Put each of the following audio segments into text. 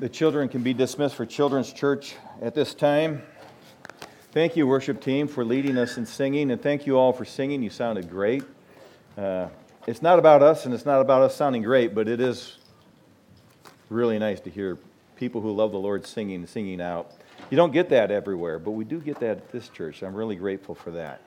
The children can be dismissed for Children's Church at this time. Thank you, worship team, for leading us in singing, and thank you all for singing. You sounded great. Uh, it's not about us, and it's not about us sounding great, but it is really nice to hear people who love the Lord singing, singing out. You don't get that everywhere, but we do get that at this church. I'm really grateful for that.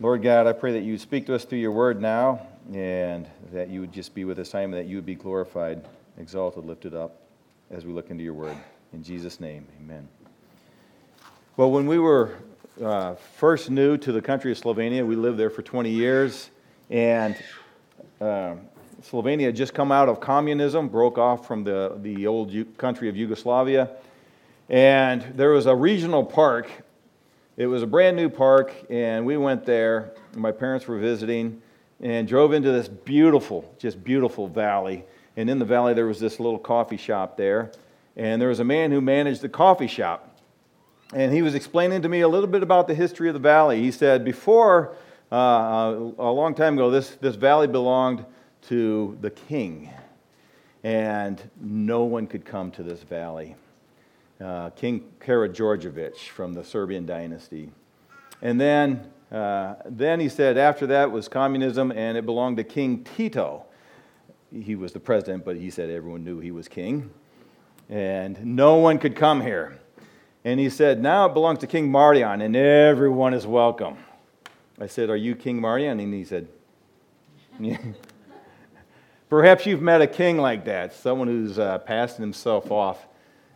Lord God, I pray that you speak to us through your word now and that you would just be with us, and that you would be glorified, exalted, lifted up as we look into your word. In Jesus' name, amen. Well, when we were uh, first new to the country of Slovenia, we lived there for 20 years, and uh, Slovenia had just come out of communism, broke off from the, the old U- country of Yugoslavia, and there was a regional park. It was a brand new park, and we went there. My parents were visiting and drove into this beautiful, just beautiful valley. And in the valley, there was this little coffee shop there. And there was a man who managed the coffee shop. And he was explaining to me a little bit about the history of the valley. He said, before, uh, a long time ago, this, this valley belonged to the king. And no one could come to this valley. Uh, king Karageorgievich from the Serbian dynasty. And then uh, then he said after that was communism and it belonged to King Tito. He was the president, but he said everyone knew he was king. And no one could come here. And he said, now it belongs to King Mardian and everyone is welcome. I said, Are you King Mardian? And he said, yeah. Perhaps you've met a king like that, someone who's uh, passing himself off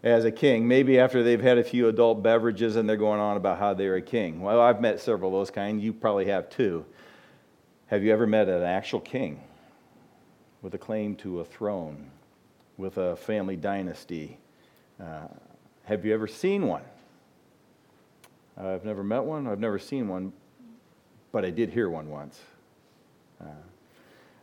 as a king. Maybe after they've had a few adult beverages and they're going on about how they're a king. Well, I've met several of those kind. You probably have too. Have you ever met an actual king with a claim to a throne, with a family dynasty? Uh, have you ever seen one? I've never met one. I've never seen one, but I did hear one once. Uh,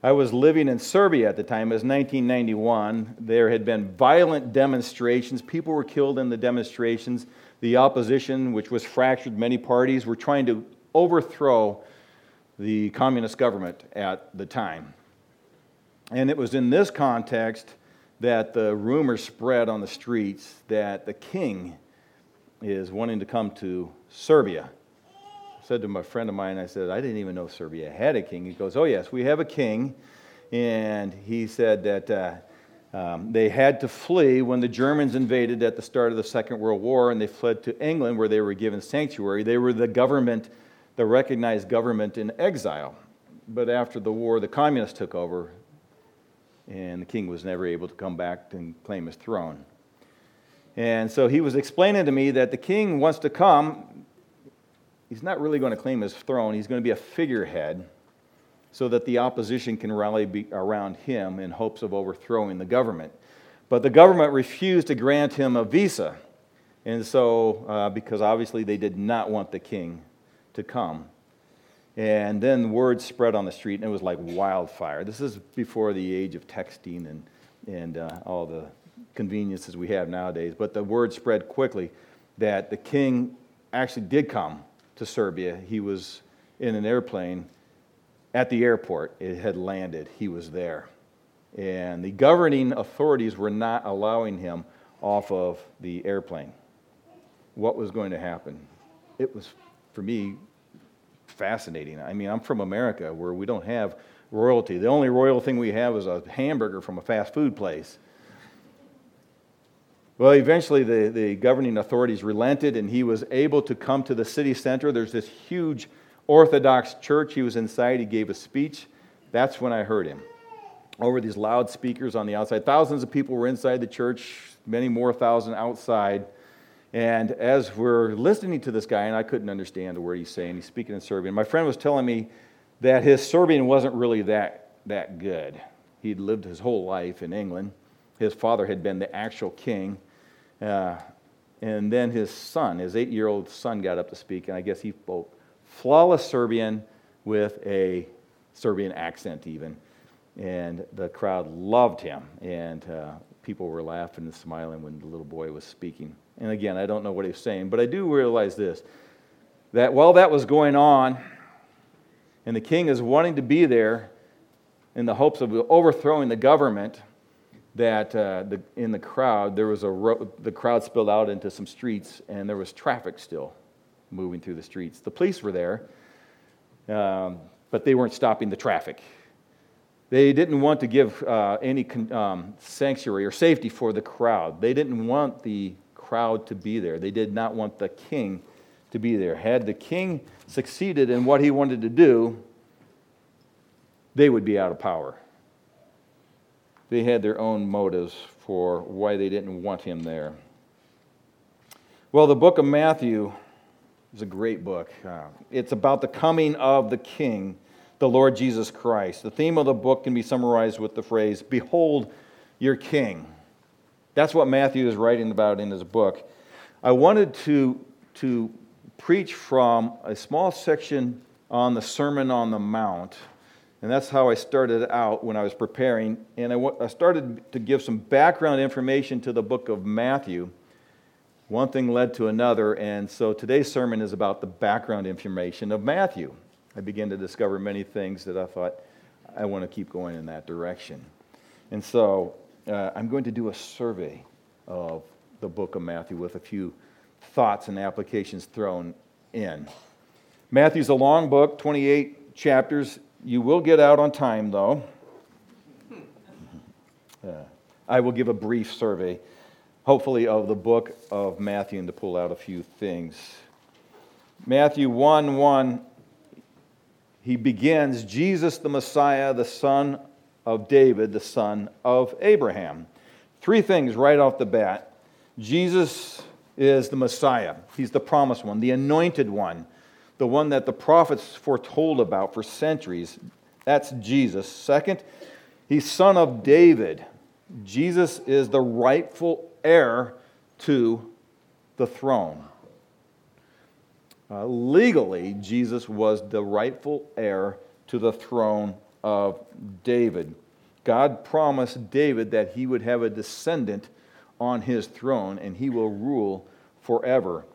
I was living in Serbia at the time. It was 1991. There had been violent demonstrations. People were killed in the demonstrations. The opposition, which was fractured many parties, were trying to overthrow the communist government at the time. And it was in this context that the rumor spread on the streets that the king is wanting to come to Serbia said to my friend of mine, I said, I didn't even know Serbia had a king. He goes, Oh, yes, we have a king. And he said that uh, um, they had to flee when the Germans invaded at the start of the Second World War, and they fled to England where they were given sanctuary. They were the government, the recognized government in exile. But after the war, the communists took over, and the king was never able to come back and claim his throne. And so he was explaining to me that the king wants to come he's not really going to claim his throne. He's going to be a figurehead so that the opposition can rally around him in hopes of overthrowing the government. But the government refused to grant him a visa. And so, uh, because obviously they did not want the king to come. And then word spread on the street, and it was like wildfire. This is before the age of texting and, and uh, all the conveniences we have nowadays. But the word spread quickly that the king actually did come to Serbia. He was in an airplane at the airport. It had landed. He was there. And the governing authorities were not allowing him off of the airplane. What was going to happen? It was, for me, fascinating. I mean, I'm from America where we don't have royalty. The only royal thing we have is a hamburger from a fast food place. Well, eventually the, the governing authorities relented and he was able to come to the city center. There's this huge Orthodox church. He was inside, he gave a speech. That's when I heard him. Over these loudspeakers on the outside. Thousands of people were inside the church, many more thousand outside. And as we're listening to this guy, and I couldn't understand a word he's saying, he's speaking in Serbian. My friend was telling me that his Serbian wasn't really that, that good. He'd lived his whole life in England. His father had been the actual king. Uh, and then his son, his eight year old son, got up to speak, and I guess he spoke flawless Serbian with a Serbian accent, even. And the crowd loved him, and uh, people were laughing and smiling when the little boy was speaking. And again, I don't know what he was saying, but I do realize this that while that was going on, and the king is wanting to be there, in the hopes of overthrowing the government, that uh, the, in the crowd, there was a ro- the crowd spilled out into some streets, and there was traffic still moving through the streets. The police were there, um, but they weren't stopping the traffic. They didn't want to give uh, any um, sanctuary or safety for the crowd. They didn't want the crowd to be there. They did not want the king to be there. Had the king succeeded in what he wanted to do, they would be out of power. They had their own motives for why they didn't want him there. Well, the book of Matthew is a great book. Uh, it's about the coming of the king, the Lord Jesus Christ. The theme of the book can be summarized with the phrase, Behold your king. That's what Matthew is writing about in his book. I wanted to, to preach from a small section on the Sermon on the Mount. And that's how I started out when I was preparing. And I started to give some background information to the book of Matthew. One thing led to another. And so today's sermon is about the background information of Matthew. I began to discover many things that I thought I want to keep going in that direction. And so uh, I'm going to do a survey of the book of Matthew with a few thoughts and applications thrown in. Matthew's a long book, 28 chapters. You will get out on time, though. I will give a brief survey, hopefully, of the book of Matthew and to pull out a few things. Matthew 1 1, he begins Jesus the Messiah, the son of David, the son of Abraham. Three things right off the bat. Jesus is the Messiah. He's the promised one, the anointed one, the one that the prophets foretold about for centuries. That's Jesus. Second, he's son of David. Jesus is the rightful heir to the throne. Uh, legally, Jesus was the rightful heir to the throne of David. God promised David that he would have a descendant on his throne and he will rule forever.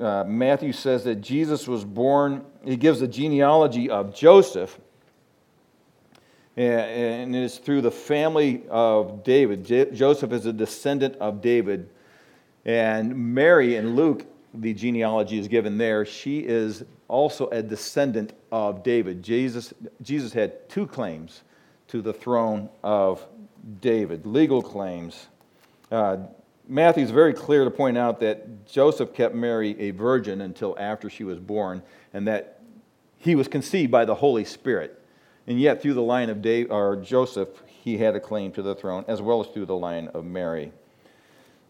Uh, Matthew says that Jesus was born, he gives the genealogy of Joseph, and it is through the family of David. Joseph is a descendant of David. And Mary in Luke, the genealogy is given there. She is also a descendant of David. Jesus, Jesus had two claims to the throne of David, legal claims. Uh, Matthew is very clear to point out that Joseph kept Mary a virgin until after she was born, and that he was conceived by the Holy Spirit. And yet, through the line of Dave, or Joseph, he had a claim to the throne, as well as through the line of Mary.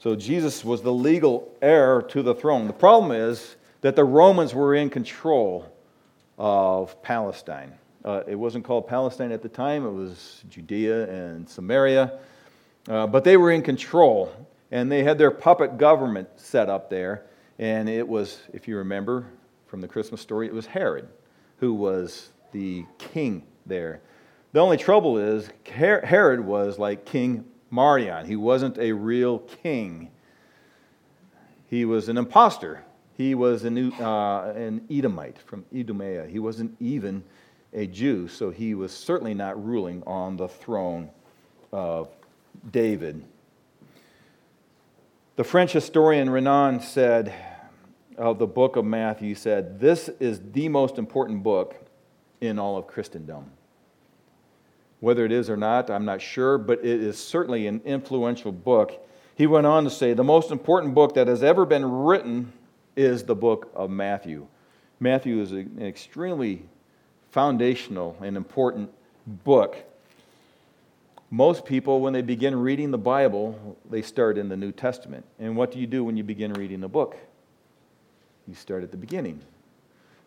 So Jesus was the legal heir to the throne. The problem is that the Romans were in control of Palestine. Uh, it wasn't called Palestine at the time, it was Judea and Samaria. Uh, but they were in control, and they had their puppet government set up there. And it was, if you remember from the Christmas story, it was Herod who was the king there. The only trouble is, Herod was like King Marion. He wasn't a real king, he was an impostor. He was an, uh, an Edomite from Idumea. He wasn't even a Jew, so he was certainly not ruling on the throne of David. The French historian Renan said of the book of Matthew, said, This is the most important book in all of Christendom. Whether it is or not, I'm not sure, but it is certainly an influential book. He went on to say, The most important book that has ever been written is the book of Matthew. Matthew is an extremely foundational and important book most people, when they begin reading the Bible, they start in the New Testament. And what do you do when you begin reading a book? You start at the beginning.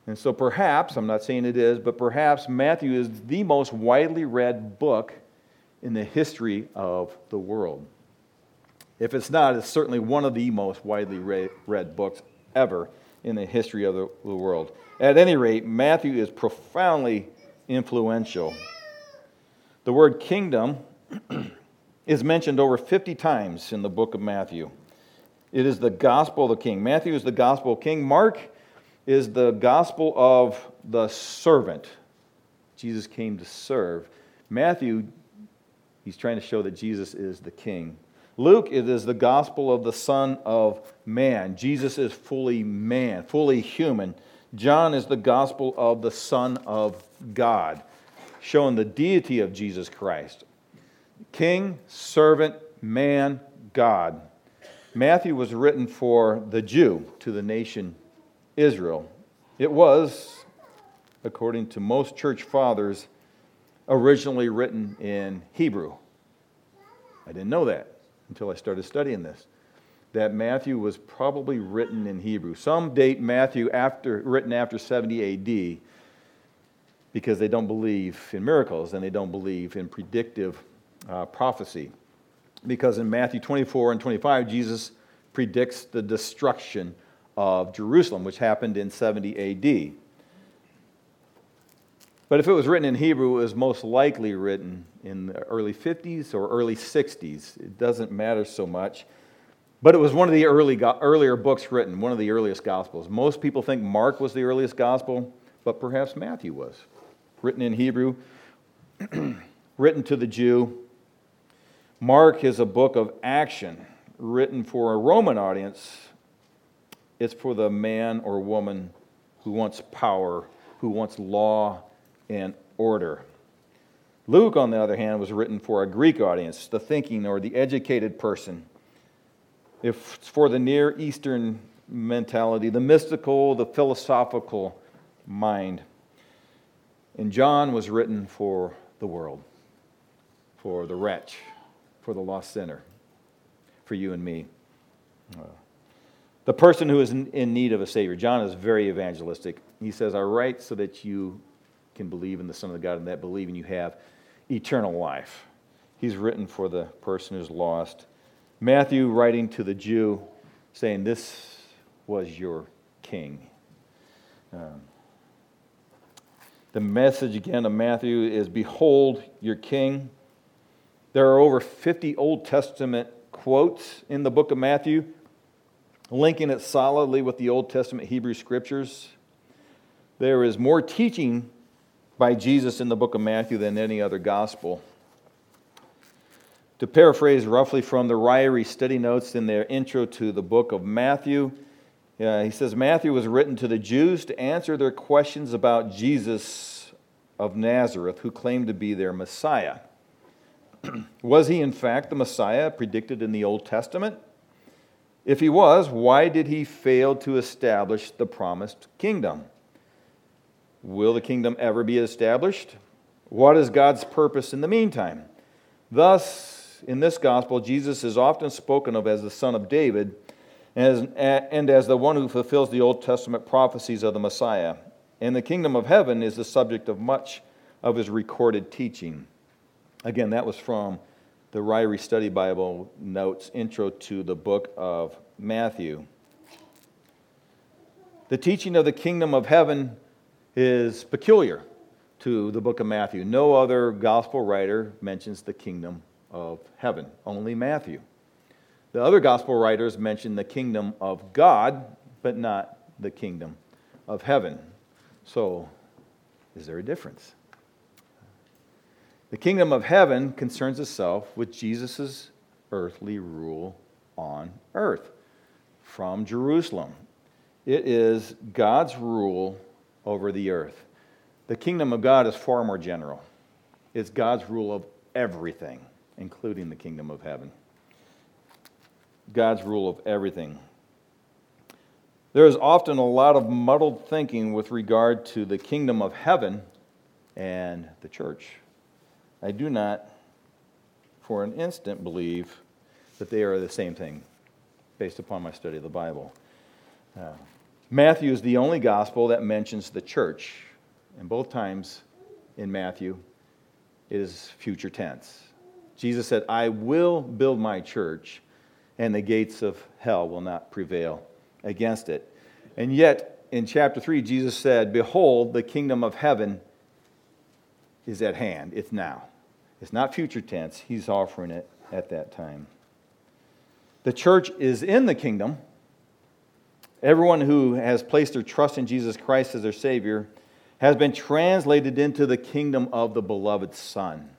And so perhaps, I'm not saying it is, but perhaps Matthew is the most widely read book in the history of the world. If it's not, it's certainly one of the most widely read books ever in the history of the world. At any rate, Matthew is profoundly influential. The word kingdom is mentioned over 50 times in the book of Matthew. It is the gospel of the king. Matthew is the gospel of king. Mark is the gospel of the servant. Jesus came to serve. Matthew, he's trying to show that Jesus is the king. Luke, it is the gospel of the Son of Man. Jesus is fully man, fully human. John is the gospel of the Son of God, showing the deity of Jesus Christ. King, servant, man, God. Matthew was written for the Jew, to the nation Israel. It was, according to most church fathers, originally written in Hebrew. I didn't know that until I started studying this. That Matthew was probably written in Hebrew. Some date Matthew after, written after 70 AD because they don't believe in miracles and they don't believe in predictive uh, prophecy. Because in Matthew 24 and 25, Jesus predicts the destruction of Jerusalem, which happened in 70 AD. But if it was written in Hebrew, it was most likely written in the early 50s or early 60s. It doesn't matter so much. But it was one of the early, earlier books written, one of the earliest Gospels. Most people think Mark was the earliest Gospel, but perhaps Matthew was. Written in Hebrew, written to the Jew. Mark is a book of action written for a Roman audience. It's for the man or woman who wants power, who wants law and order. Luke, on the other hand, was written for a Greek audience, the thinking or the educated person. If it's for the Near Eastern mentality, the mystical, the philosophical mind. And John was written for the world, for the wretch, for the lost sinner, for you and me. The person who is in need of a Savior. John is very evangelistic. He says, I write so that you can believe in the Son of God, and that believing you have eternal life. He's written for the person who's lost. Matthew writing to the Jew, saying, This was your king. Um, the message again of Matthew is Behold your king. There are over 50 Old Testament quotes in the book of Matthew, linking it solidly with the Old Testament Hebrew scriptures. There is more teaching by Jesus in the book of Matthew than any other gospel. To paraphrase roughly from the Ryrie study notes in their intro to the book of Matthew, uh, he says Matthew was written to the Jews to answer their questions about Jesus of Nazareth, who claimed to be their Messiah. was he, in fact, the Messiah predicted in the Old Testament? If he was, why did he fail to establish the promised kingdom? Will the kingdom ever be established? What is God's purpose in the meantime? Thus, in this gospel, Jesus is often spoken of as the Son of David and as the one who fulfills the Old Testament prophecies of the Messiah. And the kingdom of heaven is the subject of much of his recorded teaching. Again, that was from the Ryrie Study Bible notes intro to the book of Matthew. The teaching of the kingdom of heaven is peculiar to the book of Matthew. No other gospel writer mentions the kingdom of heaven, only Matthew. The other gospel writers mention the kingdom of God, but not the kingdom of heaven. So, is there a difference? The kingdom of heaven concerns itself with Jesus' earthly rule on earth from Jerusalem. It is God's rule over the earth. The kingdom of God is far more general, it's God's rule of everything, including the kingdom of heaven. God's rule of everything. There is often a lot of muddled thinking with regard to the kingdom of heaven and the church. I do not, for an instant, believe that they are the same thing based upon my study of the Bible. Uh, Matthew is the only gospel that mentions the church. And both times in Matthew, it is future tense. Jesus said, I will build my church, and the gates of hell will not prevail against it. And yet, in chapter 3, Jesus said, Behold, the kingdom of heaven is at hand. It's now. It's not future tense. He's offering it at that time. The church is in the kingdom Everyone who has placed their trust in Jesus Christ as their Savior has been translated into the kingdom of the beloved Son.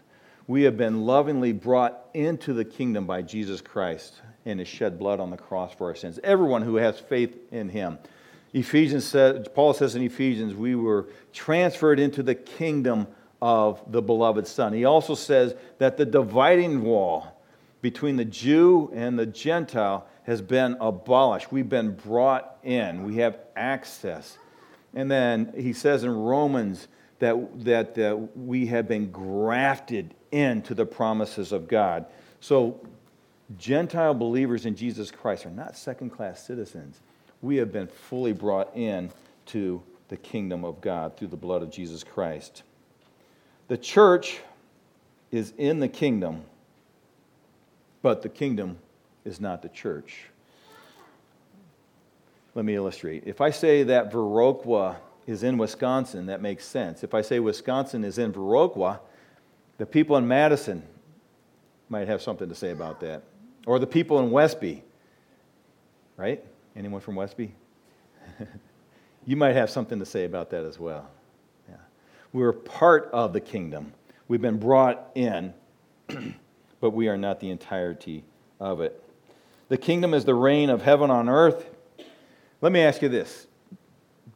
We have been lovingly brought into the kingdom by Jesus Christ and his shed blood on the cross for our sins. Everyone who has faith in him. Ephesians says, Paul says in Ephesians, we were transferred into the kingdom of the beloved Son. He also says that the dividing wall between the Jew and the Gentile has been abolished. We've been brought in, we have access. And then he says in Romans that, that uh, we have been grafted into the promises of God. So, Gentile believers in Jesus Christ are not second class citizens. We have been fully brought in to the kingdom of God through the blood of Jesus Christ. The church is in the kingdom, but the kingdom is not the church. Let me illustrate. If I say that Viroqua is in Wisconsin, that makes sense. If I say Wisconsin is in Viroqua, the people in Madison might have something to say about that. Or the people in Westby, right? Anyone from Westby? you might have something to say about that as well. We're part of the kingdom. We've been brought in, but we are not the entirety of it. The kingdom is the reign of heaven on earth. Let me ask you this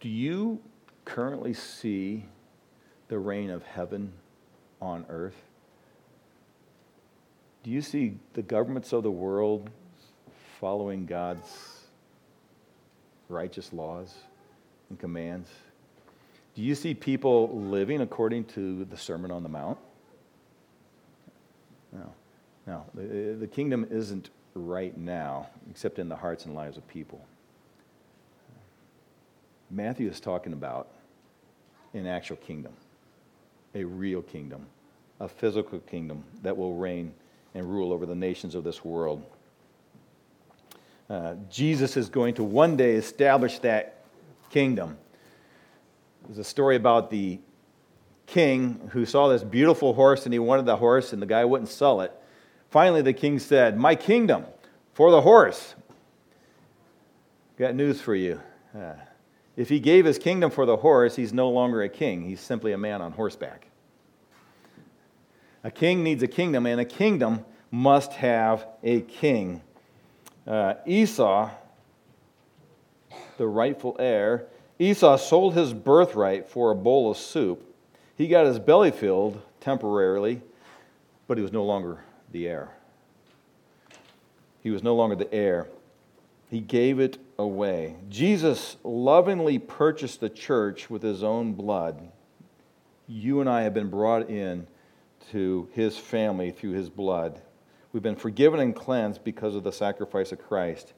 Do you currently see the reign of heaven on earth? Do you see the governments of the world following God's righteous laws and commands? Do you see people living according to the Sermon on the Mount? No. No. The, the kingdom isn't right now, except in the hearts and lives of people. Matthew is talking about an actual kingdom, a real kingdom, a physical kingdom that will reign and rule over the nations of this world. Uh, Jesus is going to one day establish that kingdom. There's a story about the king who saw this beautiful horse and he wanted the horse, and the guy wouldn't sell it. Finally, the king said, My kingdom for the horse. Got news for you. Uh, if he gave his kingdom for the horse, he's no longer a king. He's simply a man on horseback. A king needs a kingdom, and a kingdom must have a king. Uh, Esau, the rightful heir, Esau sold his birthright for a bowl of soup. He got his belly filled temporarily, but he was no longer the heir. He was no longer the heir. He gave it away. Jesus lovingly purchased the church with his own blood. You and I have been brought in to his family through his blood. We've been forgiven and cleansed because of the sacrifice of Christ.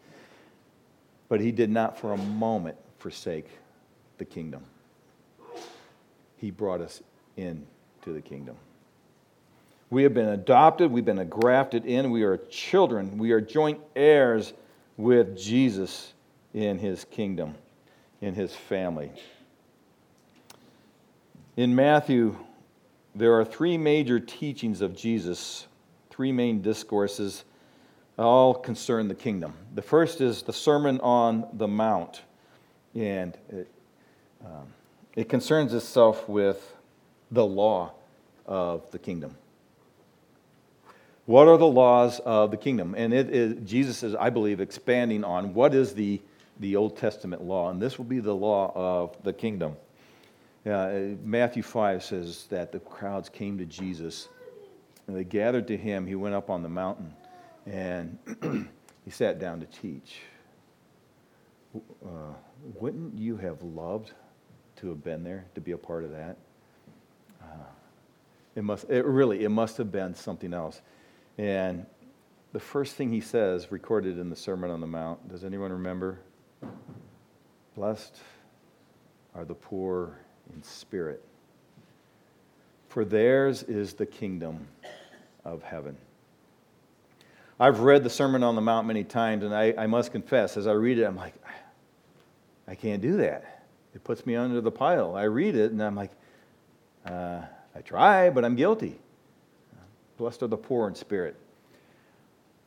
But he did not for a moment forsake the kingdom. He brought us into the kingdom. We have been adopted, we've been grafted in, we are children, we are joint heirs with Jesus in his kingdom, in his family. In Matthew there are three major teachings of Jesus, three main discourses, all concern the kingdom. The first is the Sermon on the Mount, and um, it concerns itself with the law of the kingdom. What are the laws of the kingdom? And it is, Jesus is, I believe, expanding on what is the, the Old Testament law, and this will be the law of the kingdom. Uh, Matthew 5 says that the crowds came to Jesus and they gathered to him. He went up on the mountain and he sat down to teach. Uh, wouldn't you have loved to have been there, to be a part of that? Uh, it must, it really, it must have been something else. And the first thing he says, recorded in the Sermon on the Mount, does anyone remember? Blessed are the poor in spirit. For theirs is the kingdom of heaven. I've read the Sermon on the Mount many times, and I, I must confess, as I read it, I'm like, I can't do that. It puts me under the pile. I read it, and I'm like, uh, I try, but I'm guilty. Blessed are the poor in spirit,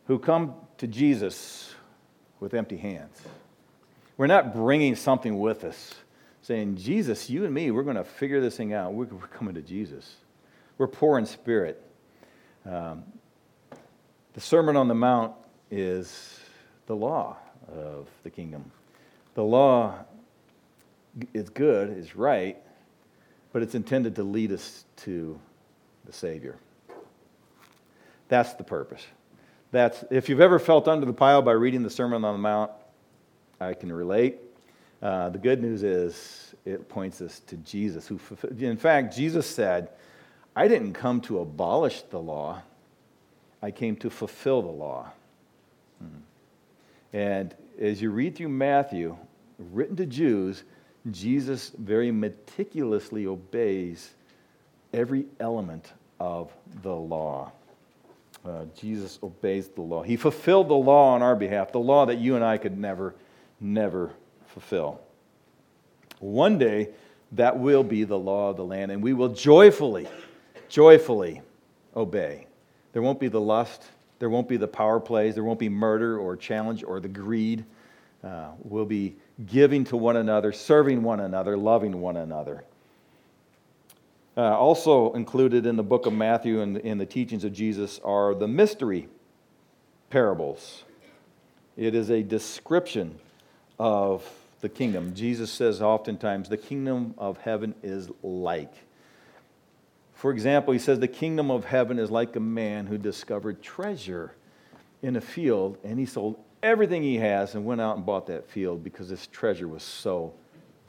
who come to Jesus with empty hands. We're not bringing something with us saying, Jesus, you and me, we're going to figure this thing out. We're, coming to Jesus. We're poor in spirit. Um, the Sermon on the Mount is the law of the kingdom. The law is good, is right, but it's intended to lead us to the Savior. That's the purpose. That's, if you've ever felt under the pile by reading the Sermon on the Mount, I can relate. Uh, the good news is it points us to Jesus. Who, in fact, Jesus said, I didn't come to abolish the law, I came to fulfill the law. Hmm. And as you read through Matthew, written to Jews, Jesus very meticulously obeys every element of the law. Uh, Jesus obeys the law. He fulfilled the law on our behalf, the law that you and I could never, never fulfill. One day, that will be the law of the land, and we will joyfully, joyfully obey. There won't be the lust, there won't be the power plays, there won't be murder or challenge or the greed. Uh, we'll be giving to one another, serving one another, loving one another. Uh, also included in the book of Matthew and in the teachings of Jesus are the mystery parables. It is a description of the kingdom. Jesus says oftentimes, the kingdom of heaven is like. For example, he says, the kingdom of heaven is like a man who discovered treasure in a field and he sold everything he has and went out and bought that field because this treasure was so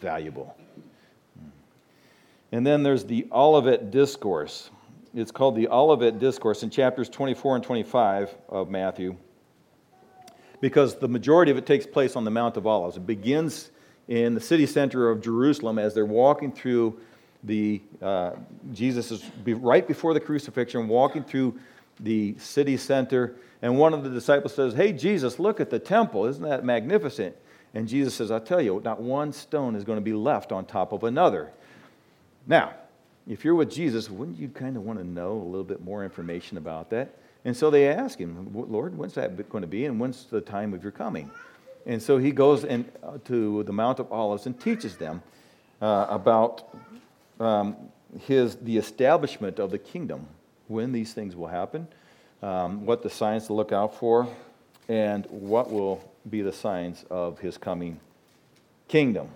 valuable. And then there's the Olivet Discourse. It's called the Olivet Discourse in chapters 24 and 25 of Matthew because the majority of it takes place on the Mount of Olives. It begins in the city center of Jerusalem as they're walking through the, uh, Jesus is right before the crucifixion, walking through the city center, and one of the disciples says, Hey, Jesus, look at the temple. Isn't that magnificent? And Jesus says, I'll tell you, not one stone is going to be left on top of another. Now, if you're with Jesus, wouldn't you kind of want to know a little bit more information about that? And so they ask him, Lord, when's that going to be, and when's the time of your coming? And so he goes in, uh, to the Mount of Olives and teaches them uh, about um, his, the establishment of the kingdom, when these things will happen, um, what the signs to look out for, and what will be the signs of his coming kingdom.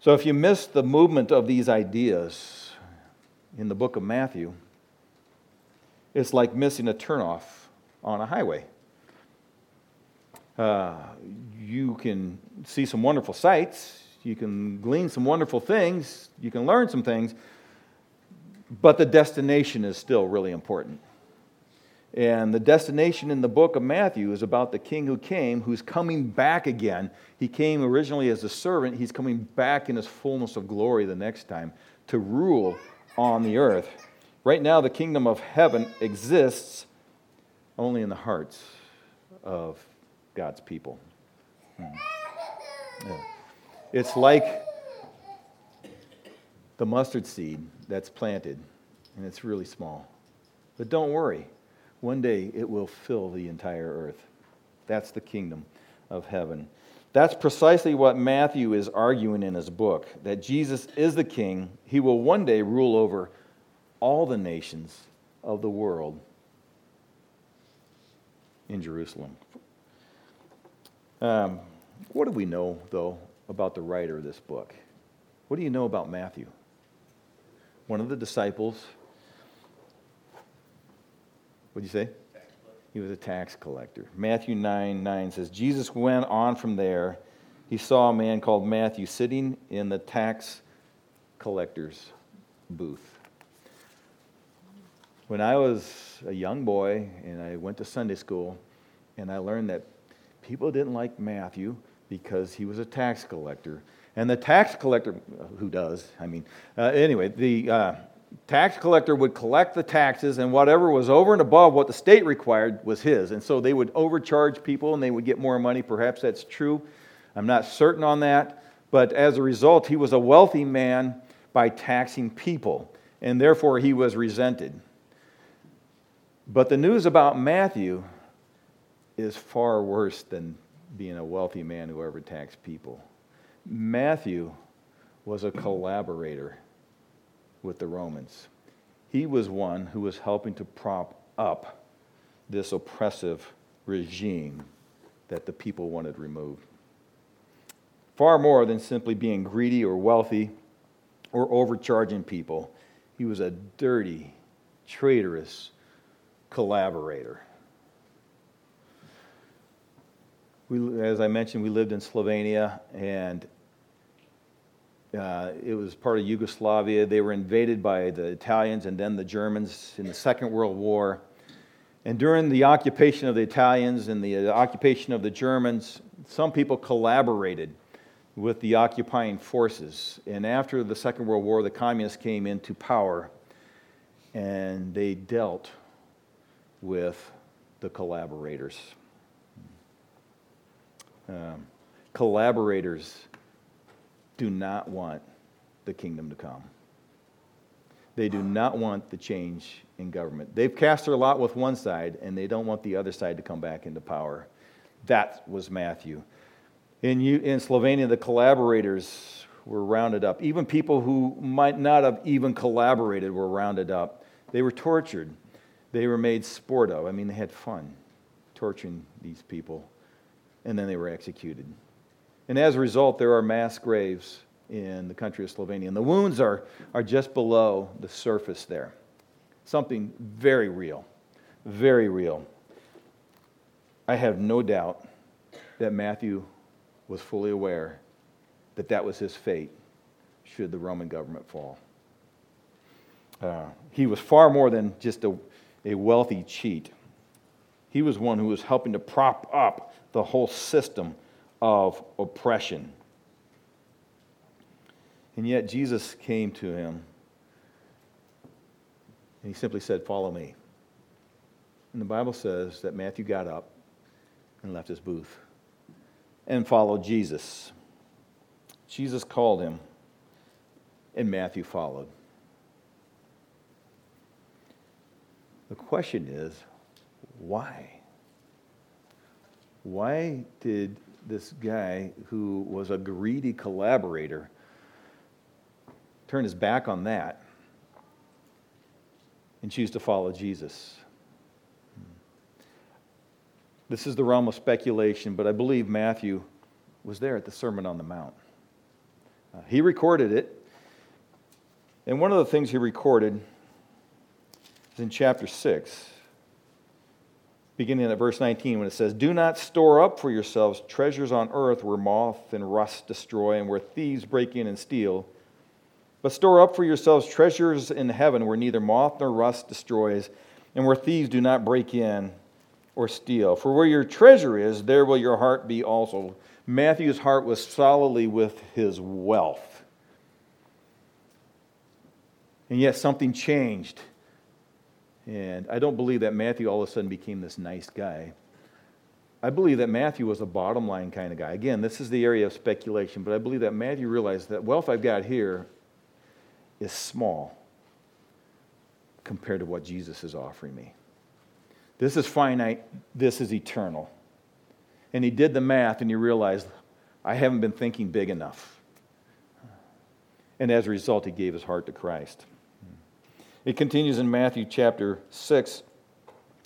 So if you miss the movement of these ideas in the book of Matthew, it's like missing a turnoff on a highway. Uh, you can see some wonderful sights, you can glean some wonderful things, you can learn some things, but the destination is still really important. And the destination in the book of Matthew is about the king who came, who's coming back again. He came originally as a servant, he's coming back in his fullness of glory the next time to rule on the earth. Right now, the kingdom of heaven exists only in the hearts of God's people. Hmm. Yeah. It's like the mustard seed that's planted, and it's really small. But don't worry, one day it will fill the entire earth. That's the kingdom of heaven. That's precisely what Matthew is arguing in his book that Jesus is the king. He will one day rule over all the nations of the world in Jerusalem. Um, what do we know, though, about the writer of this book? What do you know about Matthew? One of the disciples. What did you say? He was a tax collector. Matthew 9 9 says, Jesus went on from there. He saw a man called Matthew sitting in the tax collector's booth. When I was a young boy and I went to Sunday school, and I learned that people didn't like Matthew because he was a tax collector. And the tax collector, who does? I mean, uh, anyway, the uh, tax collector would collect the taxes, and whatever was over and above what the state required was his. And so they would overcharge people and they would get more money. Perhaps that's true. I'm not certain on that. But as a result, he was a wealthy man by taxing people, and therefore he was resented. But the news about Matthew is far worse than being a wealthy man who ever taxed people. Matthew was a collaborator with the Romans. he was one who was helping to prop up this oppressive regime that the people wanted removed. Far more than simply being greedy or wealthy or overcharging people, he was a dirty, traitorous collaborator. We, as I mentioned, we lived in Slovenia, and uh, it was part of Yugoslavia. They were invaded by the Italians and then the Germans in the Second World War. And during the occupation of the Italians and the occupation of the Germans, some people collaborated with the occupying forces. And after the Second World War, the communists came into power and they dealt with the collaborators. Um, collaborators do not want the kingdom to come. They do not want the change in government. They've cast their lot with one side, and they don't want the other side to come back into power. That was Matthew. In, in Slovenia, the collaborators were rounded up. Even people who might not have even collaborated were rounded up. They were tortured. They were made sport of. I mean, they had fun torturing these people and then they were executed. And as a result, there are mass graves in the country of Slovenia. And the wounds are, are just below the surface there. Something very real, very real. I have no doubt that Matthew was fully aware that that was his fate should the Roman government fall. Uh, he was far more than just a, a wealthy cheat. He was one who was helping to prop up the whole system of oppression. And yet Jesus came to him and he simply said, Follow me. And the Bible says that Matthew got up and left his booth and followed Jesus. Jesus called him, and Matthew followed. The question is, why? Why did this guy who was a greedy collaborator turn his back on that and choose to follow Jesus? This is the realm of speculation, but I believe Matthew was there at the Sermon on the Mount. Uh, he recorded it. And one of the things he recorded is in chapter 6 beginning at verse 19 when it says, Do not store up for yourselves treasures on earth where moth and rust destroy and where thieves break in and steal. But store up for yourselves treasures in heaven where neither moth nor rust destroys and where thieves do not break in or steal. For where your treasure is, there will your heart be also. Matthew's heart was solidly with his wealth. And yet something changed and I don't believe that Matthew all of a sudden became this nice guy. I believe that Matthew was a bottom line kind of guy. Again, this is the area of speculation, but I believe that Matthew realized that wealth I've got here is small compared to what Jesus is offering me. This is finite, this is eternal. And he did the math and he realized, I haven't been thinking big enough. And as a result, he gave his heart to Christ. It continues in Matthew chapter 6,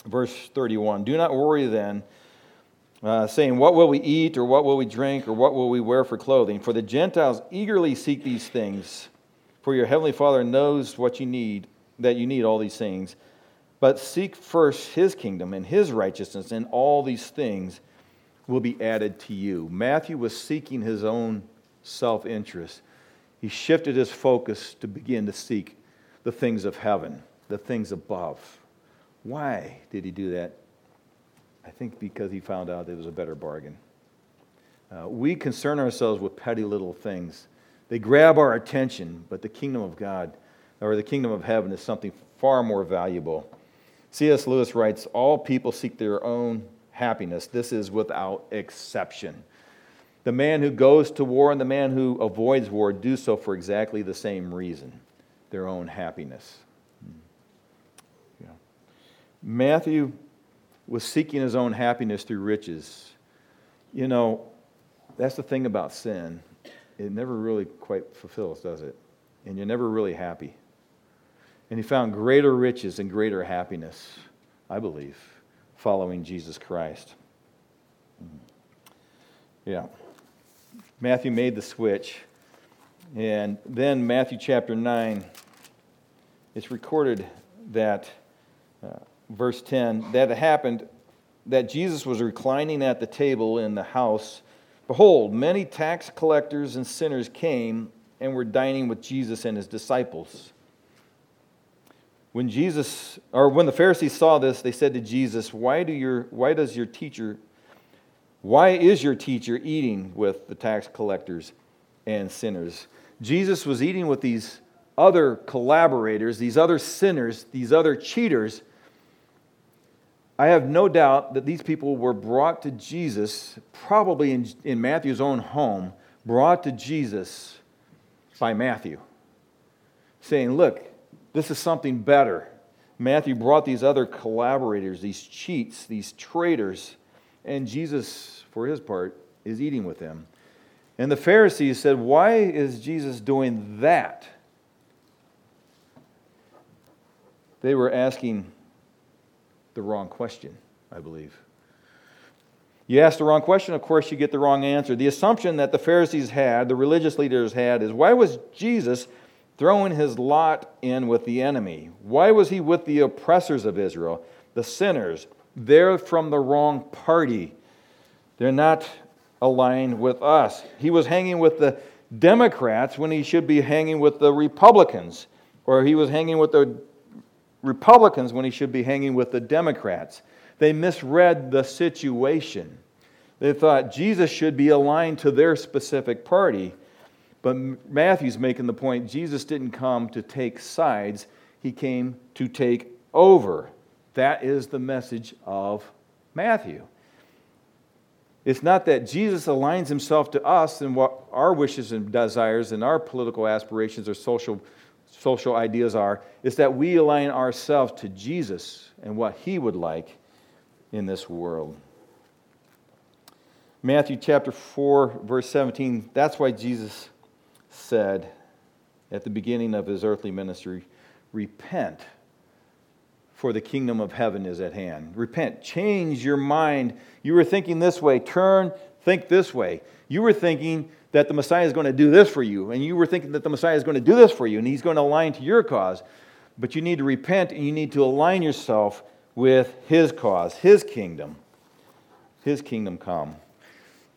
verse 31. Do not worry then, uh, saying, What will we eat, or what will we drink, or what will we wear for clothing? For the Gentiles eagerly seek these things, for your heavenly Father knows what you need, that you need all these things. But seek first his kingdom and his righteousness, and all these things will be added to you. Matthew was seeking his own self interest. He shifted his focus to begin to seek the things of heaven, the things above. Why did he do that? I think because he found out it was a better bargain. Uh, we concern ourselves with petty little things. They grab our attention, but the kingdom of God or the kingdom of heaven is something far more valuable. C.S. Lewis writes All people seek their own happiness. This is without exception. The man who goes to war and the man who avoids war do so for exactly the same reason their own happiness. Yeah. Matthew was seeking his own happiness through riches. You know, that's the thing about sin. It never really quite fulfills, does it? And you're never really happy. And he found greater riches and greater happiness, I believe, following Jesus Christ. Mm. Yeah. Matthew made the switch. And then, Matthew chapter 9, it's recorded that, uh, verse 10, that it happened that Jesus was reclining at the table in the house. Behold, many tax collectors and sinners came and were dining with Jesus and his disciples. When Jesus or when the Pharisees saw this, they said to Jesus, "Why do your why does your teacher why is your teacher eating with the tax collectors and sinners?" Jesus was eating with these other collaborators, these other sinners, these other cheaters. I have no doubt that these people were brought to Jesus, probably in, in Matthew's own home, brought to Jesus by Matthew, saying, Look, this is something better. Matthew brought these other collaborators, these cheats, these traitors, and Jesus, for his part, is eating with them. And the Pharisees said, Why is Jesus doing that? They were asking the wrong question, I believe. You ask the wrong question, of course, you get the wrong answer. The assumption that the Pharisees had, the religious leaders had, is why was Jesus throwing his lot in with the enemy? Why was he with the oppressors of Israel, the sinners? They're from the wrong party. They're not aligned with us. He was hanging with the Democrats when he should be hanging with the Republicans, or he was hanging with the Republicans when he should be hanging with the Democrats. They misread the situation. They thought Jesus should be aligned to their specific party. But Matthew's making the point Jesus didn't come to take sides, he came to take over. That is the message of Matthew. It's not that Jesus aligns himself to us and what our wishes and desires and our political aspirations or social, social ideas are. It's that we align ourselves to Jesus and what he would like in this world. Matthew chapter 4, verse 17, that's why Jesus said at the beginning of his earthly ministry, Repent, for the kingdom of heaven is at hand. Repent, change your mind. You were thinking this way, turn, think this way. You were thinking that the Messiah is going to do this for you, and you were thinking that the Messiah is going to do this for you, and he's going to align to your cause. But you need to repent and you need to align yourself with his cause, his kingdom. His kingdom come.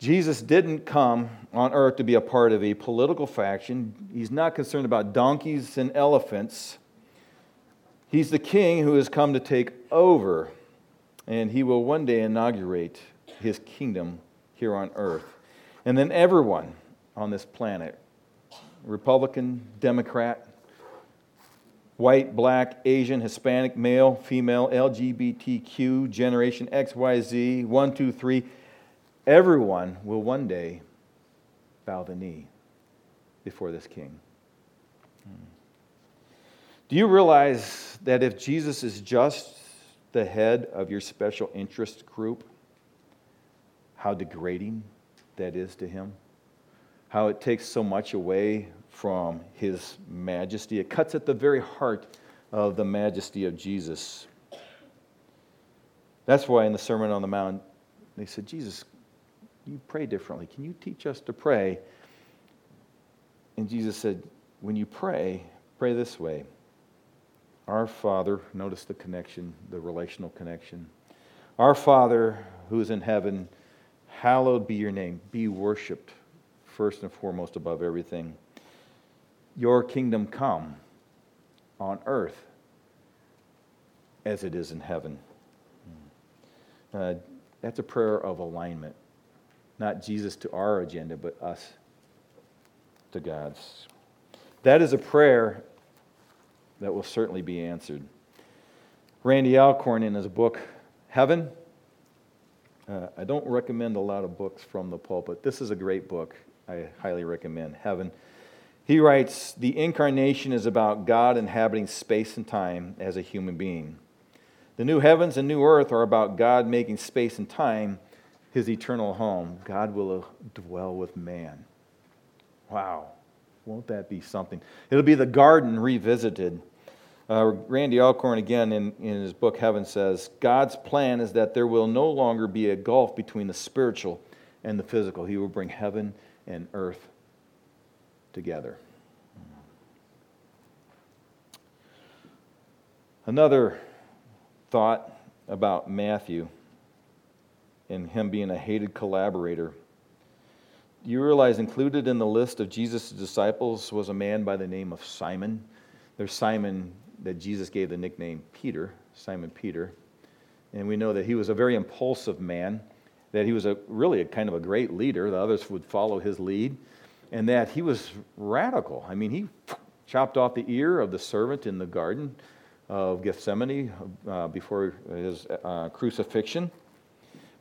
Jesus didn't come on earth to be a part of a political faction. He's not concerned about donkeys and elephants. He's the king who has come to take over, and he will one day inaugurate his kingdom here on earth. And then everyone on this planet, Republican, Democrat, white, black, Asian, Hispanic, male, female, LGBTQ, Generation X, Y, Z, 1, 2, 3. Everyone will one day bow the knee before this king. Do you realize that if Jesus is just the head of your special interest group, how degrading that is to him? How it takes so much away from his majesty. It cuts at the very heart of the majesty of Jesus. That's why in the Sermon on the Mount, they said, Jesus, you pray differently. Can you teach us to pray? And Jesus said, when you pray, pray this way Our Father, notice the connection, the relational connection. Our Father who is in heaven, hallowed be your name. Be worshiped first and foremost above everything your kingdom come on earth as it is in heaven. Uh, that's a prayer of alignment. Not Jesus to our agenda, but us to God's. That is a prayer that will certainly be answered. Randy Alcorn, in his book, Heaven, uh, I don't recommend a lot of books from the pulpit. This is a great book. I highly recommend Heaven. He writes The incarnation is about God inhabiting space and time as a human being. The new heavens and new earth are about God making space and time his eternal home. God will dwell with man. Wow. Won't that be something? It'll be the garden revisited. Uh, Randy Alcorn, again, in, in his book Heaven, says God's plan is that there will no longer be a gulf between the spiritual and the physical. He will bring heaven and earth together. Another thought about Matthew and him being a hated collaborator. You realize included in the list of Jesus' disciples was a man by the name of Simon. There's Simon that Jesus gave the nickname Peter, Simon Peter. And we know that he was a very impulsive man, that he was a, really a kind of a great leader. The others would follow his lead, and that he was radical. I mean, he chopped off the ear of the servant in the garden of Gethsemane uh, before his uh, crucifixion.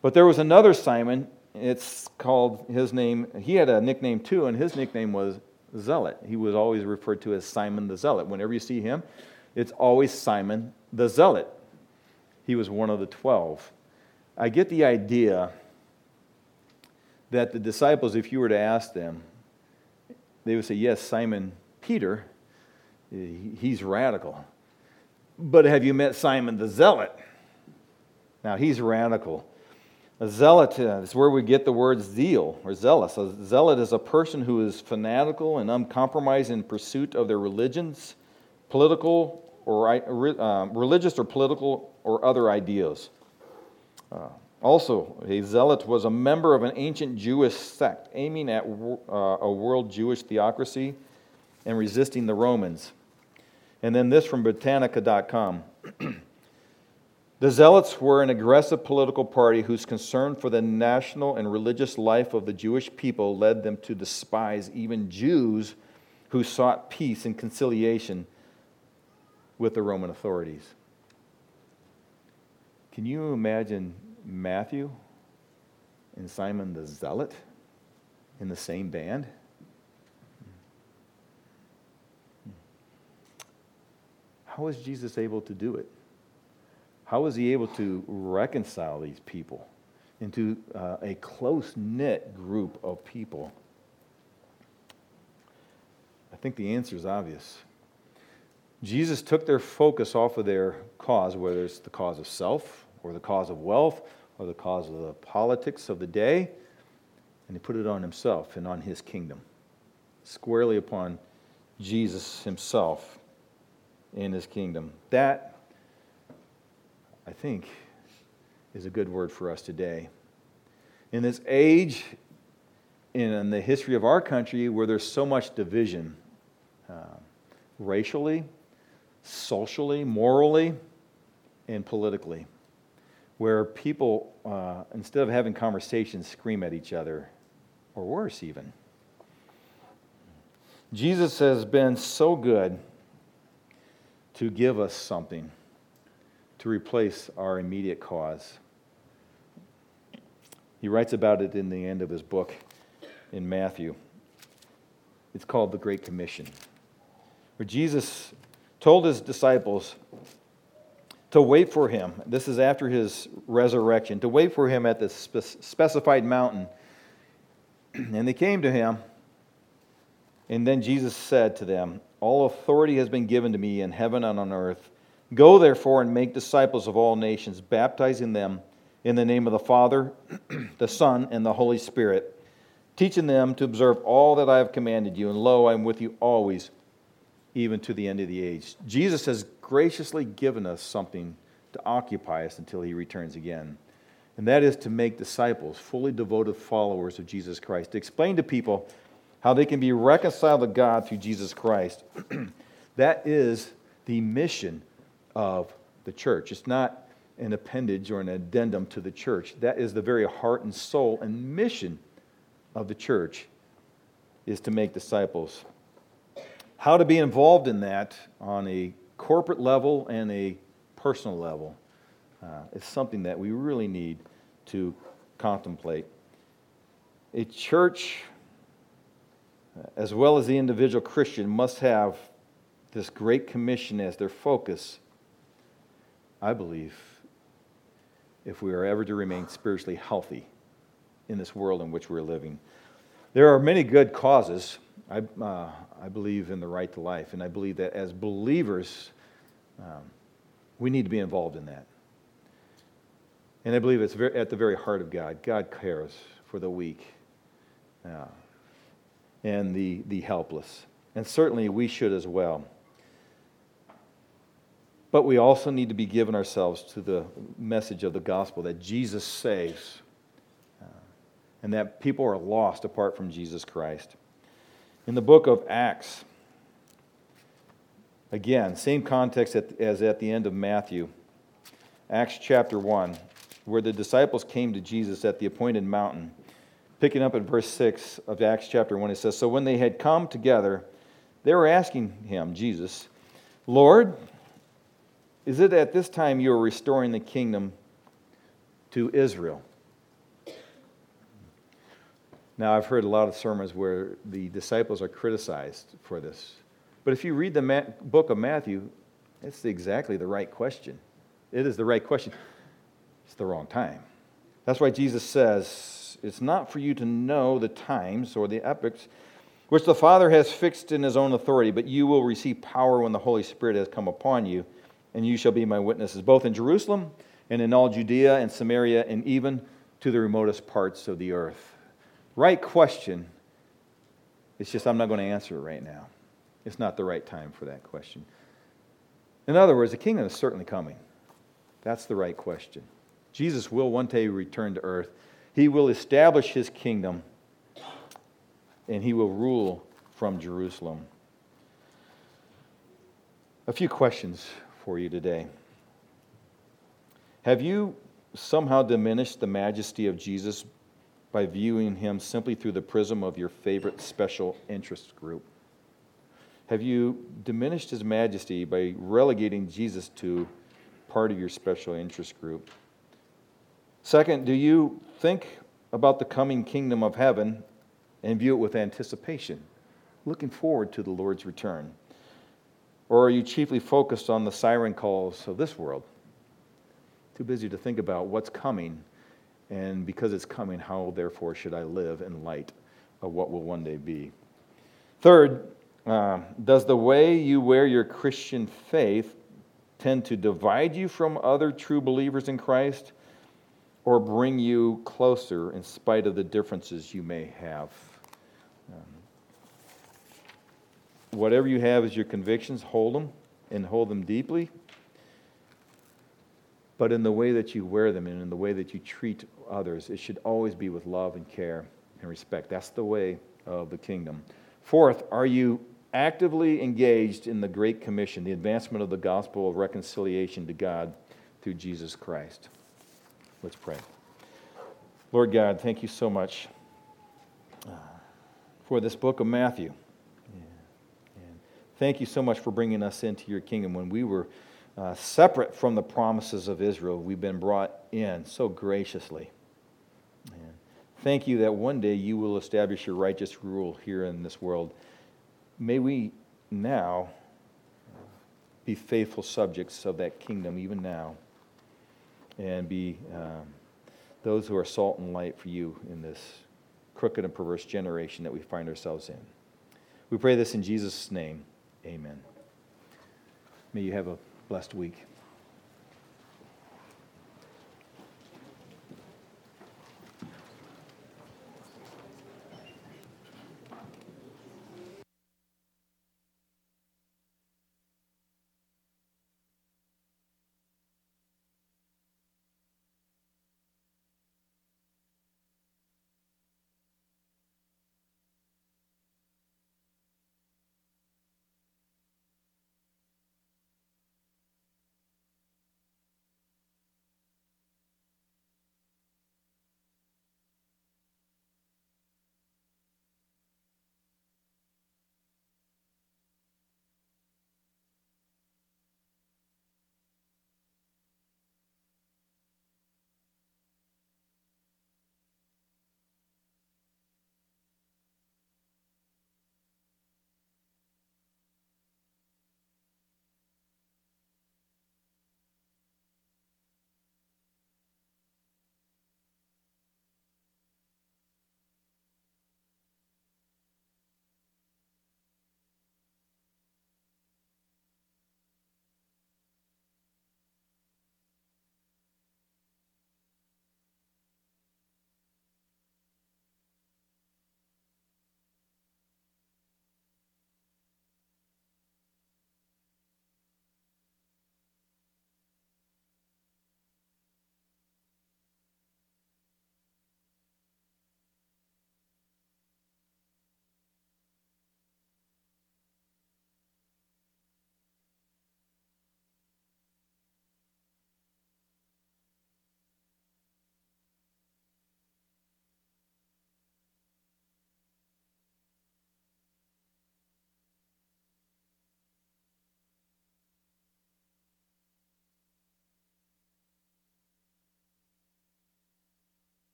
But there was another Simon. It's called his name. He had a nickname too, and his nickname was Zealot. He was always referred to as Simon the Zealot. Whenever you see him, it's always Simon the Zealot. He was one of the twelve. I get the idea that the disciples, if you were to ask them, they would say, Yes, Simon Peter, he's radical. But have you met Simon the Zealot? Now, he's radical. A zealot is where we get the word zeal or zealous. A zealot is a person who is fanatical and uncompromising in pursuit of their religions, political or uh, religious or political or other ideas. Uh, also, a zealot was a member of an ancient Jewish sect aiming at uh, a world Jewish theocracy and resisting the Romans. And then this from Britannica.com. the Zealots were an aggressive political party whose concern for the national and religious life of the Jewish people led them to despise even Jews who sought peace and conciliation with the Roman authorities. Can you imagine Matthew and Simon the Zealot in the same band? How was Jesus able to do it? How was he able to reconcile these people into uh, a close knit group of people? I think the answer is obvious. Jesus took their focus off of their cause, whether it's the cause of self, or the cause of wealth, or the cause of the politics of the day, and he put it on himself and on his kingdom, squarely upon Jesus himself in his kingdom. That, I think, is a good word for us today. In this age, in the history of our country, where there's so much division, uh, racially, socially, morally, and politically, where people, uh, instead of having conversations, scream at each other, or worse, even. Jesus has been so good to give us something to replace our immediate cause. He writes about it in the end of his book in Matthew. It's called the Great Commission, where Jesus told his disciples to wait for him. This is after his resurrection, to wait for him at the specified mountain. And they came to him, and then Jesus said to them, all authority has been given to me in heaven and on earth. Go therefore and make disciples of all nations, baptizing them in the name of the Father, the Son, and the Holy Spirit, teaching them to observe all that I have commanded you. And lo, I am with you always, even to the end of the age. Jesus has graciously given us something to occupy us until he returns again. And that is to make disciples, fully devoted followers of Jesus Christ, to explain to people how they can be reconciled to God through Jesus Christ. that is the mission of the church. It's not an appendage or an addendum to the church. That is the very heart and soul and mission of the church is to make disciples. How to be involved in that on a corporate level and a personal level uh, is something that we really need to contemplate. A church as well as the individual Christian, must have this great commission as their focus, I believe, if we are ever to remain spiritually healthy in this world in which we're living. There are many good causes. I, uh, I believe in the right to life, and I believe that as believers, Um, we need to be involved in that. And I believe it's very, at the very heart of God. God cares for the weak uh, and the, the helpless. And certainly we should as well. But we also need to be giving ourselves to the message of the gospel that Jesus saves uh, and that people are lost apart from Jesus Christ. In the book of Acts, again, same context as at the end of Matthew, Acts chapter 1, where the disciples came to Jesus at the appointed mountain. Picking up at verse 6 of Acts chapter 1, it says So when they had come together, they were asking him, Jesus, Lord, is it at this time you are restoring the kingdom to Israel? Now, I've heard a lot of sermons where the disciples are criticized for this. But if you read the book of Matthew, it's exactly the right question. It is the right question. It's the wrong time. That's why Jesus says, It's not for you to know the times or the epochs which the Father has fixed in his own authority, but you will receive power when the Holy Spirit has come upon you, and you shall be my witnesses, both in Jerusalem and in all Judea and Samaria, and even to the remotest parts of the earth. Right question. It's just I'm not going to answer it right now. It's not the right time for that question. In other words, the kingdom is certainly coming. That's the right question. Jesus will one day return to earth. He will establish his kingdom and he will rule from Jerusalem. A few questions for you today. Have you somehow diminished the majesty of Jesus by viewing him simply through the prism of your favorite special interest group? Have you diminished his majesty by relegating Jesus to part of your special interest group? Second, do you think about the coming kingdom of heaven and view it with anticipation, looking forward to the Lord's return? Or are you chiefly focused on the siren calls of this world? Too busy to think about what's coming, and because it's coming, how therefore should I live in light of what will one day be? Third, uh, does the way you wear your Christian faith tend to divide you from other true believers in Christ or bring you closer in spite of the differences you may have? whatever you have as your convictions, hold them and hold them deeply. But in the way that you wear them and in the way that you treat others, it should always be with love and care and respect. That's the way of the kingdom. Fourth, are you actively engaged in the Great Commission, the advancement of the gospel of reconciliation to God through Jesus Christ? Let's pray. Lord God, thank you so much uh, for this book of Matthew. Thank you so much for bringing us into your kingdom. When we were uh, separate from the promises of Israel, we've been brought in so graciously. And thank you that one day you will establish your righteous rule here in this world. May we now be faithful subjects of that kingdom, even now, and be um, those who are salt and light for you in this crooked and perverse generation that we find ourselves in. We pray this in Jesus' name. Amen. May you have a blessed week.